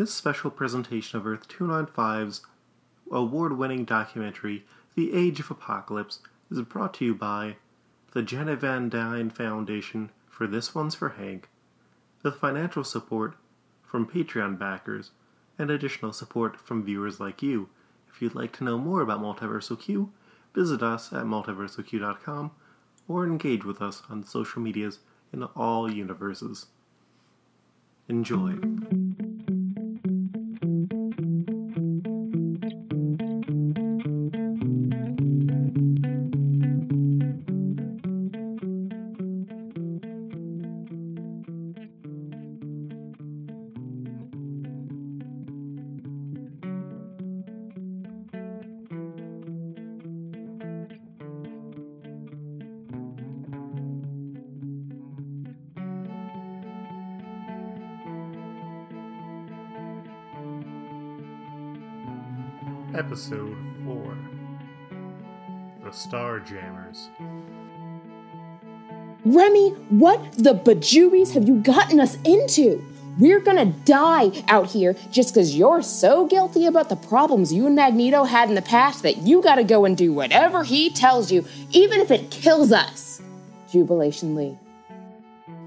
This special presentation of Earth 295's award winning documentary, The Age of Apocalypse, is brought to you by the Janet Van Dyne Foundation for This One's for Hank, with financial support from Patreon backers, and additional support from viewers like you. If you'd like to know more about Multiversal Q, visit us at multiversalq.com or engage with us on social medias in all universes. Enjoy. Episode 4 The Starjammers. Remy, what the bajoobies have you gotten us into? We're gonna die out here just because you're so guilty about the problems you and Magneto had in the past that you gotta go and do whatever he tells you, even if it kills us. Jubilation Lee.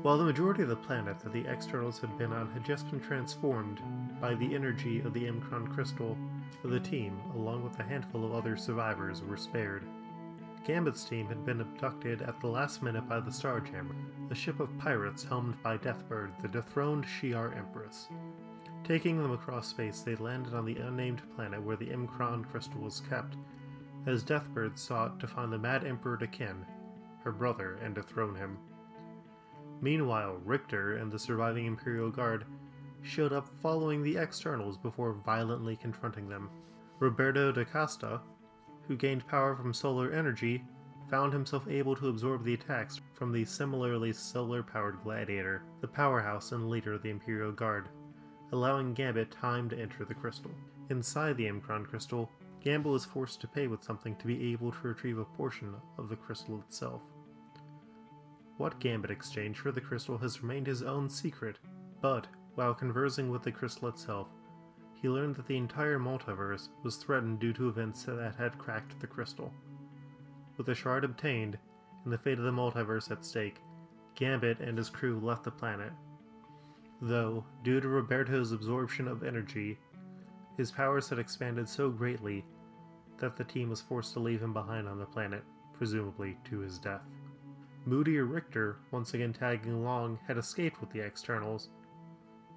While the majority of the planet that the X-Ternals had been on had just been transformed by the energy of the M'Kraan crystal, the team, along with a handful of other survivors, were spared. Gambit's team had been abducted at the last minute by the Starjammer, a ship of pirates helmed by Deathbird, the dethroned Shi'ar Empress. Taking them across space, they landed on the unnamed planet where the M'Kraan crystal was kept, as Deathbird sought to find the Mad Emperor D'Ken, her brother, and dethrone him. Meanwhile, Rictor and the surviving Imperial Guard showed up following the X-Ternals before violently confronting them. Roberto da Costa, who gained power from solar energy, found himself able to absorb the attacks from the similarly solar powered Gladiator, the powerhouse and leader of the Imperial Guard, allowing Gambit time to enter the crystal. Inside the M'Kraan crystal, Gambit is forced to pay with something to be able to retrieve a portion of the crystal itself. What Gambit exchanged for the crystal has remained his own secret, but while conversing with the crystal itself, he learned that the entire multiverse was threatened due to events that had cracked the crystal. With the shard obtained, and the fate of the multiverse at stake, Gambit and his crew left the planet. Though, due to Roberto's absorption of energy, his powers had expanded so greatly that the team was forced to leave him behind on the planet, presumably to his death. Moody or Rictor, once again tagging along, had escaped with the X-Ternals,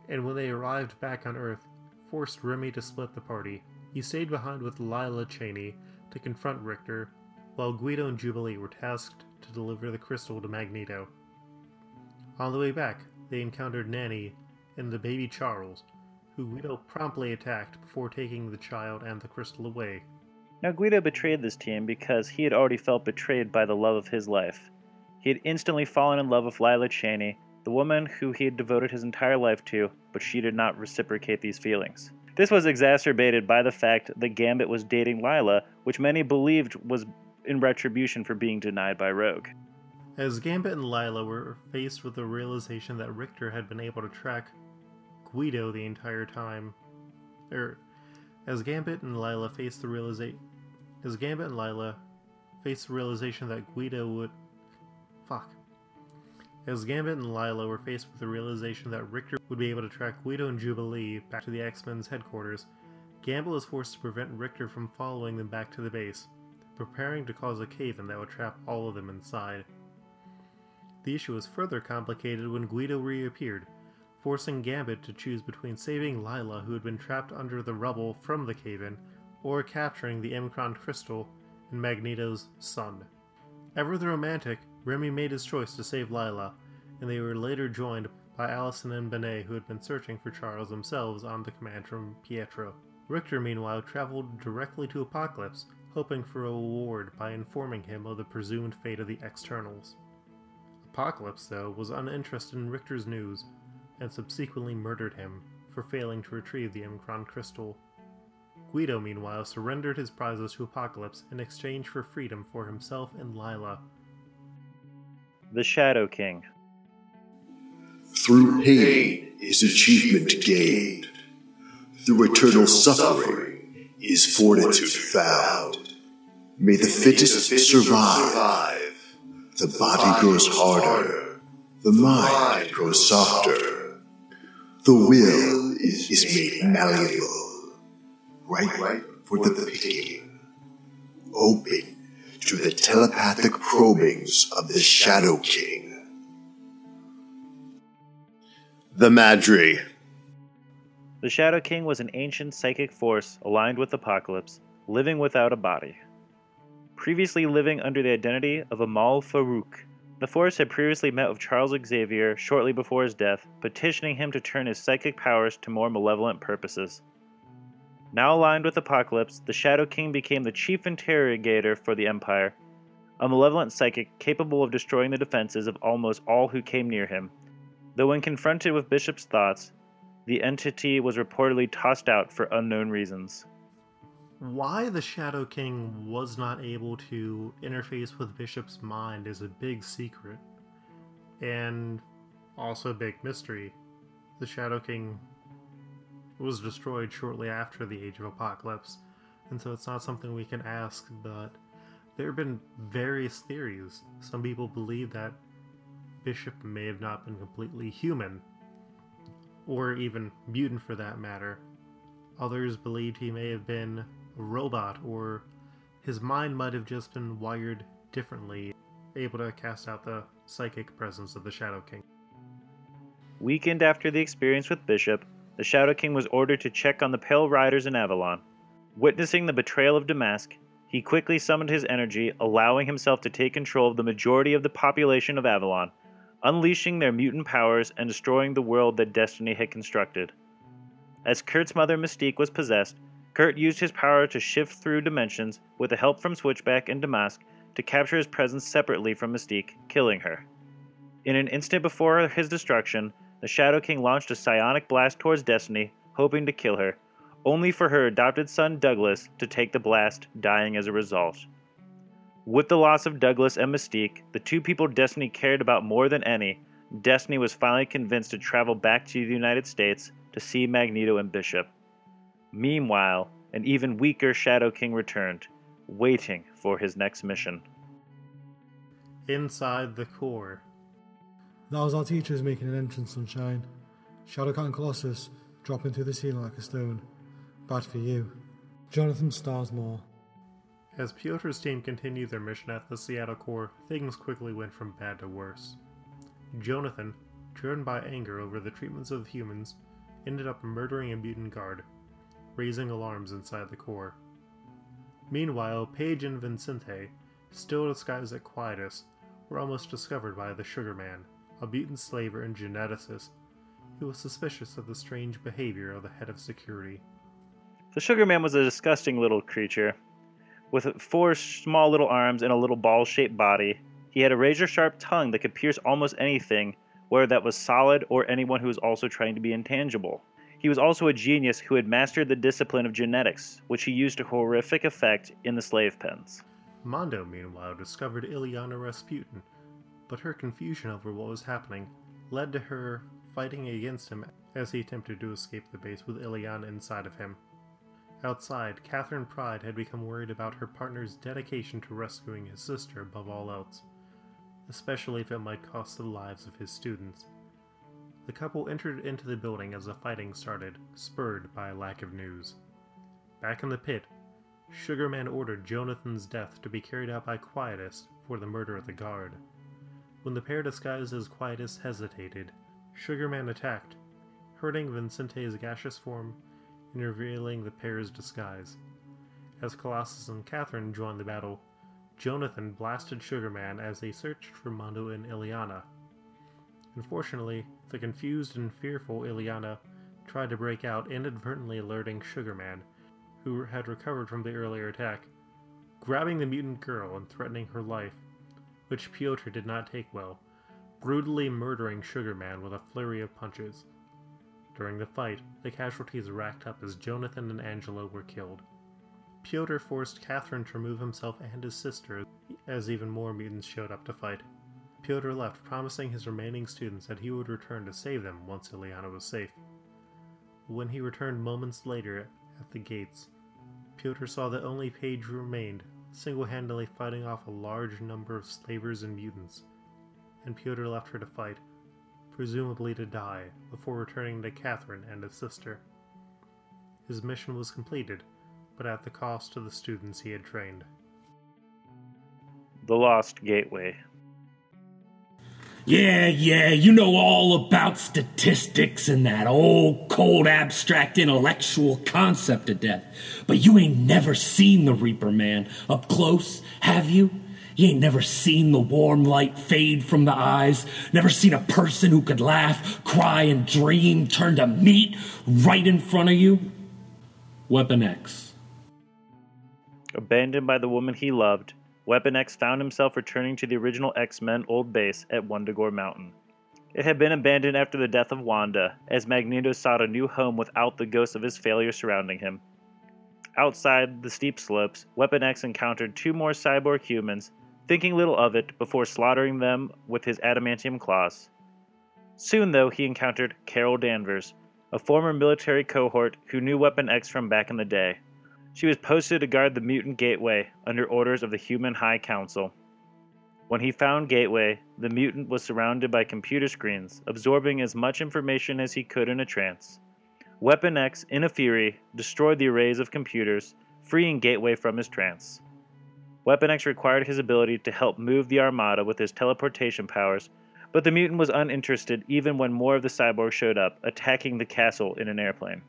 and when they arrived back on Earth, forced Remy to split the party. He stayed behind with Lila Cheney to confront Rictor, while Guido and Jubilee were tasked to deliver the crystal to Magneto. On the way back, they encountered Nanny and the baby Charles, who Guido promptly attacked before taking the child and the crystal away. Now, Guido betrayed this team because he had already felt betrayed by the love of his life. He had instantly fallen in love with Lila Cheney, the woman who he had devoted his entire life to, but she did not reciprocate these feelings. This was exacerbated by the fact that Gambit was dating Lila, which many believed was in retribution for being denied by Rogue. As Gambit and Lila were faced with the realization that Rictor had been able to track Guido the entire time, er, as Gambit and Lila faced the realization, as Gambit and Lila faced the realization that Guido would, fuck, as Gambit and Lila were faced with the realization that Rictor would be able to track Guido and Jubilee back to the X Men's headquarters, Gambit is forced to prevent Rictor from following them back to the base, preparing to cause a cave in that would trap all of them inside. The issue was further complicated when Guido reappeared, forcing Gambit to choose between saving Lila, who had been trapped under the rubble from the cave in, or capturing the M'Kraan crystal and Magneto's son. Ever the romantic, Remy made his choice to save Lila, and they were later joined by Allison and Bennet, who had been searching for Charles themselves on the command from Pietro. Rictor, meanwhile, traveled directly to Apocalypse, hoping for a reward by informing him of the presumed fate of the X-Ternals. Apocalypse, though, was uninterested in Rictor's news and subsequently murdered him for failing to retrieve the M'Kraan crystal. Guido, meanwhile, surrendered his prizes to Apocalypse in exchange for freedom for himself and Lila, the Shadow King. Through pain is achievement gained. through eternal suffering is fortitude found. May the fittest survive. The body grows harder, the mind grows softer. The will is made malleable, right for the picking, open to the telepathic probings of the Shadow King. The Madri. The Shadow King was an ancient psychic force aligned with Apocalypse, living without a body. Previously living under the identity of Amahl Farouk, the force had previously met with Charles Xavier shortly before his death, petitioning him to turn his psychic powers to more malevolent purposes. Now aligned with Apocalypse, the Shadow King became the chief interrogator for the Empire, a malevolent psychic capable of destroying the defenses of almost all who came near him. Though when confronted with Bishop's thoughts, the entity was reportedly tossed out for unknown reasons. Why the Shadow King was not able to interface with Bishop's mind is a big secret. And also a big mystery. The Shadow King was destroyed shortly after the Age of Apocalypse, and so it's not something we can ask, but there have been various theories. Some people believe that Bishop may have not been completely human, or even mutant for that matter. Others believed he may have been a robot, or his mind might have just been wired differently, able to cast out the psychic presence of the Shadow King. Weekend after the experience with Bishop, the Shadow King was ordered to check on the Pale Riders in Avalon. Witnessing the betrayal of Damask, he quickly summoned his energy, allowing himself to take control of the majority of the population of Avalon, unleashing their mutant powers and destroying the world that Destiny had constructed. As Kurt's mother Mystique was possessed, Kurt used his power to shift through dimensions with the help from Switchback and Damask to capture his presence separately from Mystique, killing her. In an instant before his destruction, the Shadow King launched a psionic blast towards Destiny, hoping to kill her, only for her adopted son Douglas to take the blast, dying as a result. With the loss of Douglas and Mystique, the two people Destiny cared about more than any, Destiny was finally convinced to travel back to the United States to see Magneto and Bishop. Meanwhile, an even weaker Shadow King returned, waiting for his next mission. Inside the core, That was our teachers making an entrance, Sunshine. Shadowcat and Colossus dropping through the ceiling like a stone. Bad for you. Jonathan Starsmore. As Piotr's team continued their mission at the Seattle core, things quickly went from bad to worse. Jonathan, driven by anger over the treatments of humans, ended up murdering a mutant guard, raising alarms inside the core. Meanwhile, Paige and Vincente, still disguised as Quietus, were almost discovered by the Sugar Man, a mutant slaver and geneticist who was suspicious of the strange behavior of the head of security. The Sugar Man was a disgusting little creature. With four small little arms and a little ball shaped body, he had a razor sharp tongue that could pierce almost anything, whether that was solid or anyone who was also trying to be intangible. He was also a genius who had mastered the discipline of genetics, which he used to horrific effect in the slave pens. Mondo, meanwhile, discovered Illyana Rasputin, but her confusion over what was happening led to her fighting against him as he attempted to escape the base with Illyana inside of him. Outside, Katherine Pryde had become worried about her partner's dedication to rescuing his sister above all else, especially if it might cost the lives of his students. The couple entered into the building as the fighting started, spurred by a lack of news. Back in the pit, Sugarman ordered Jonathan's death to be carried out by Quietus for the murder of the guard. When the pair disguised as Quietus hesitated, Sugarman attacked, hurting Vincente's gaseous form and revealing the pair's disguise. As Colossus and Catherine joined the battle, Jonathan blasted Sugarman as they searched for Mondo and Illyana. Unfortunately, the confused and fearful Illyana tried to break out, inadvertently alerting Sugarman, who had recovered from the earlier attack, grabbing the mutant girl and threatening her life, which Piotr did not take well, brutally murdering Sugarman with a flurry of punches. During the fight, the casualties racked up as Jonathan and Angela were killed. Piotr forced Catherine to remove himself and his sister as even more mutants showed up to fight. Piotr left, promising his remaining students that he would return to save them once Illyana was safe. When he returned moments later at the gates, Piotr saw that only Paige remained, single handedly fighting off a large number of slavers and mutants, and Piotr left her to fight, presumably to die, before returning to Catherine and his sister. His mission was completed, but at the cost of the students he had trained. The Lost Gateway. Yeah, yeah, you know all about statistics and that old, cold, abstract intellectual concept of death. But you ain't never seen the Reaper Man up close, have you? You ain't never seen the warm light fade from the eyes, never seen a person who could laugh, cry, and dream turn to meat right in front of you? Weapon X. Abandoned by the woman he loved, Weapon X found himself returning to the original X Men old base at Wundagore Mountain. It had been abandoned after the death of Wanda, as Magneto sought a new home without the ghost of his failure surrounding him. Outside the steep slopes, Weapon X encountered two more cyborg humans, thinking little of it before slaughtering them with his adamantium claws. Soon, though, he encountered Carol Danvers, a former military cohort who knew Weapon X from back in the day. She was posted to guard the mutant gateway under orders of the Human High Council. When he found Gateway, the mutant was surrounded by computer screens, absorbing as much information as he could in a trance. Weapon X, in a fury, destroyed the arrays of computers, freeing Gateway from his trance. Weapon X required his ability to help move the Armada with his teleportation powers, but the mutant was uninterested even when more of the cyborgs showed up, attacking the castle in an airplane.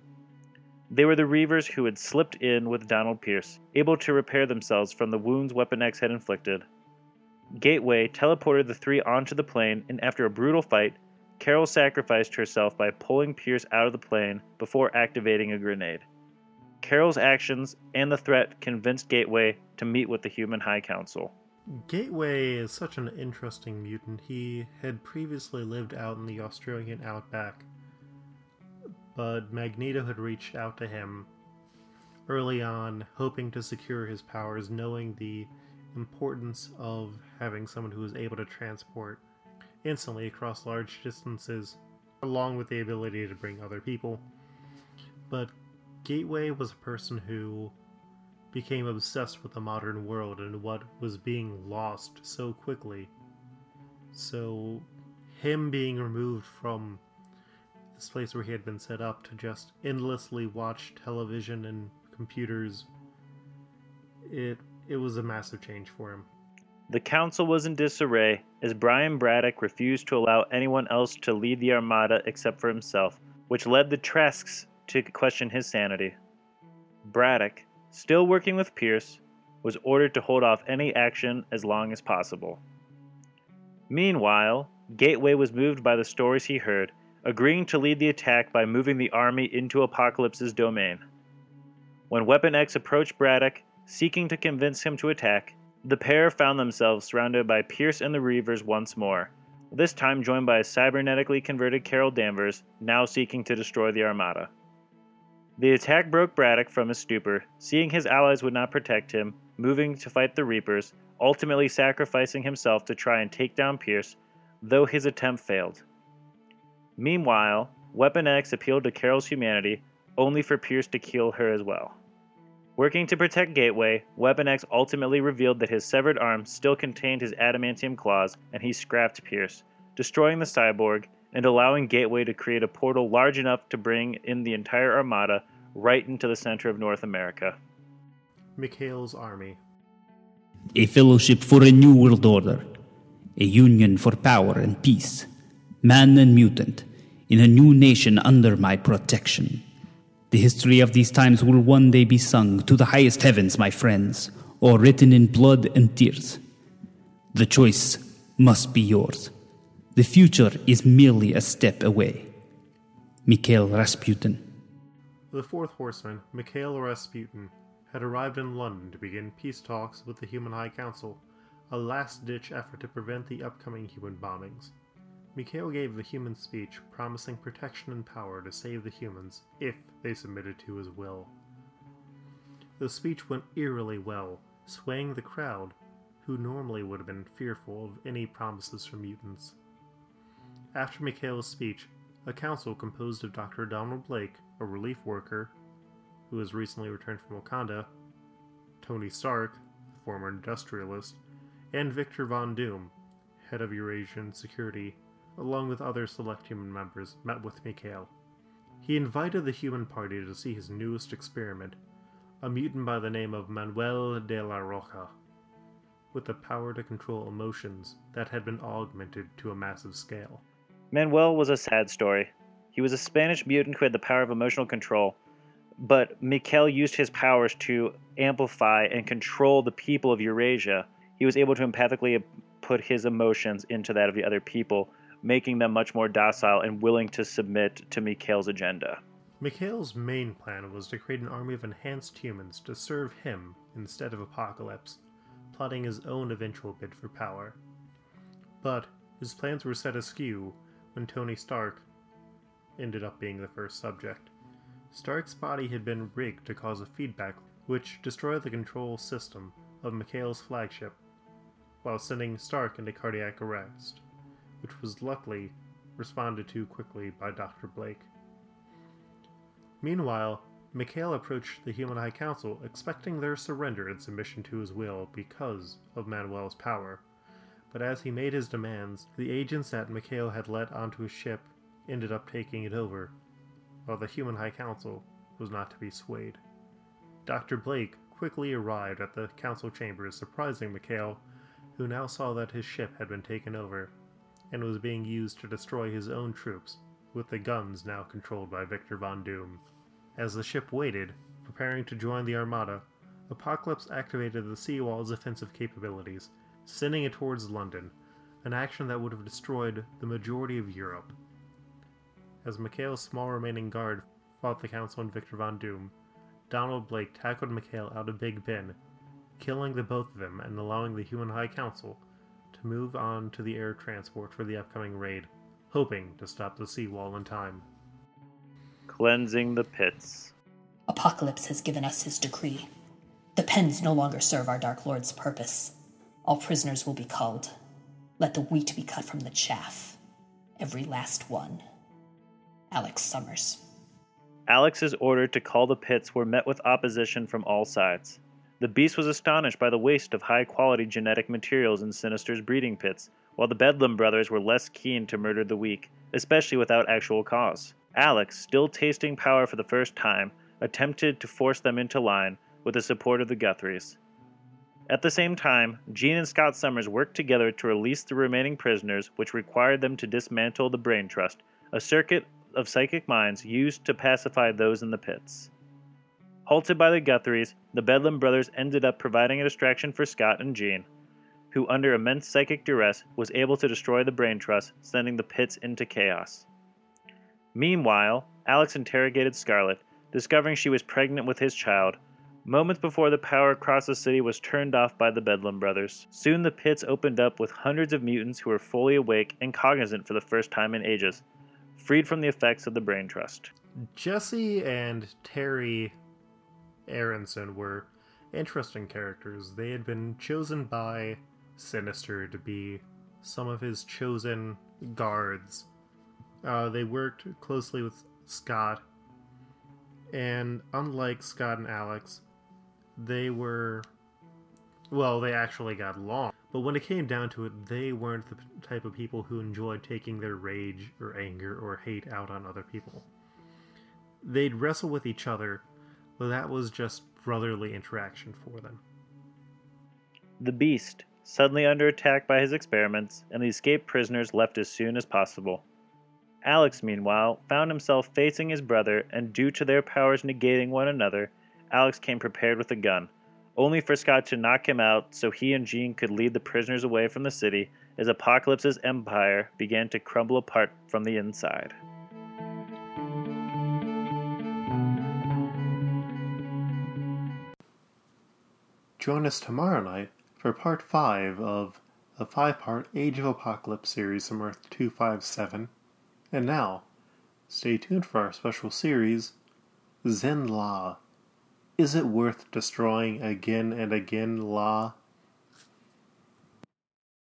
They were the Reavers who had slipped in with Donald Pierce, able to repair themselves from the wounds Weapon X had inflicted. Gateway teleported the three onto the plane, and after a brutal fight, Carol sacrificed herself by pulling Pierce out of the plane before activating a grenade. Carol's actions and the threat convinced Gateway to meet with the Human High Council. Gateway is such an interesting mutant. He had previously lived out in the Australian outback but Magneto had reached out to him early on, hoping to secure his powers, knowing the importance of having someone who is able to transport instantly across large distances, along with the ability to bring other people. But Gateway was a person who became obsessed with the modern world and what was being lost so quickly. So, him being removed from this place where he had been set up to just endlessly watch television and computers. It it was a massive change for him. The council was in disarray as Brian Braddock refused to allow anyone else to lead the armada except for himself, which led the Tresks to question his sanity. Braddock, still working with Pierce, was ordered to hold off any action as long as possible. Meanwhile, Gateway was moved by the stories he heard agreeing to lead the attack by moving the army into Apocalypse's domain. When Weapon X approached Braddock, seeking to convince him to attack, the pair found themselves surrounded by Pierce and the Reavers once more, this time joined by a cybernetically converted Carol Danvers, now seeking to destroy the Armada. The attack broke Braddock from his stupor, seeing his allies would not protect him, moving to fight the Reapers, ultimately sacrificing himself to try and take down Pierce, though his attempt failed. Meanwhile, Weapon X appealed to Carol's humanity, only for Pierce to kill her as well. Working to protect Gateway, Weapon X ultimately revealed that his severed arm still contained his adamantium claws, and he scrapped Pierce, destroying the cyborg and allowing Gateway to create a portal large enough to bring in the entire Armada right into the center of North America. Mikhail's army. A fellowship for a new world order, a union for power and peace, man and mutant, in a new nation under my protection. The history of these times will one day be sung to the highest heavens, my friends, or written in blood and tears. The choice must be yours. The future is merely a step away. Mikhail Rasputin. The fourth horseman, Mikhail Rasputin, had arrived in London to begin peace talks with the Human High Council, a last ditch effort to prevent the upcoming human bombings. Mikhail gave the human speech, promising protection and power to save the humans if they submitted to his will. The speech went eerily well, swaying the crowd, who normally would have been fearful of any promises from mutants. After Mikhail's speech, a council composed of Dr. Donald Blake, a relief worker who has recently returned from Wakanda, Tony Stark, former industrialist, and Victor Von Doom, head of Eurasian security, along with other select human members, met with Mikhail. He invited the human party to see his newest experiment, a mutant by the name of Manuel de la Roca, with the power to control emotions that had been augmented to a massive scale. Manuel was a sad story. He was a Spanish mutant who had the power of emotional control, but Mikhail used his powers to amplify and control the people of Eurasia. He was able to empathically put his emotions into that of the other people, making them much more docile and willing to submit to Mikhail's agenda. Mikhail's main plan was to create an army of enhanced humans to serve him instead of Apocalypse, plotting his own eventual bid for power. But his plans were set askew when Tony Stark ended up being the first subject. Stark's body had been rigged to cause a feedback which destroyed the control system of Mikhail's flagship, while sending Stark into cardiac arrest, which was luckily responded to quickly by Dr. Blake. Meanwhile, Mikhail approached the Human High Council expecting their surrender and submission to his will because of Manuel's power. But as he made his demands, the agents that Mikhail had let onto his ship ended up taking it over, while the Human High Council was not to be swayed. Dr. Blake quickly arrived at the council chambers, surprising Mikhail, who now saw that his ship had been taken over and was being used to destroy his own troops, with the guns now controlled by Victor Von Doom. As the ship waited, preparing to join the Armada, Apocalypse activated the Seawall's offensive capabilities, sending it towards London, an action that would have destroyed the majority of Europe. As Mikhail's small remaining guard fought the Council and Victor Von Doom, Donald Blake tackled Mikhail out of Big Ben, killing the both of them and allowing the Human High Council to move on to the air transport for the upcoming raid, hoping to stop the seawall in time. Cleansing the pits. Apocalypse has given us his decree. The pens no longer serve our Dark Lord's purpose. All prisoners will be culled. Let the wheat be cut from the chaff. Every last one. Alex Summers. Alex's order to call the pits were met with opposition from all sides. The beast was astonished by the waste of high quality genetic materials in Sinister's breeding pits, while the Bedlam brothers were less keen to murder the weak, especially without actual cause. Alex, still tasting power for the first time, attempted to force them into line with the support of the Guthries. At the same time, Jean and Scott Summers worked together to release the remaining prisoners, which required them to dismantle the Brain Trust, a circuit of psychic minds used to pacify those in the pits. Halted by the Guthries, the Bedlam brothers ended up providing a distraction for Scott and Jean, who, under immense psychic duress, was able to destroy the Brain Trust, sending the pits into chaos. Meanwhile, Alex interrogated Scarlet, discovering she was pregnant with his child. Moments before the power across the city was turned off by the Bedlam brothers. Soon the pits opened up with hundreds of mutants who were fully awake and cognizant for the first time in ages, freed from the effects of the Brain Trust. Jesse and Terry Aaronson were interesting characters. They had been chosen by Sinister to be some of his chosen guards. Uh, they worked closely with Scott, and unlike Scott and Alex, they were. Well, they actually got along. But when it came down to it, they weren't the type of people who enjoyed taking their rage or anger or hate out on other people. They'd wrestle with each other, but that was just brotherly interaction for them. The Beast, suddenly under attack by his experiments, and the escaped prisoners left as soon as possible. Alex, meanwhile, found himself facing his brother, and due to their powers negating one another, Alex came prepared with a gun, only for Scott to knock him out so he and Jean could lead the prisoners away from the city as Apocalypse's empire began to crumble apart from the inside. Join us tomorrow night for part 5 of the 5 part Age of Apocalypse series from Earth 257. And now, stay tuned for our special series Zenn-La. Is it worth destroying again and again, La?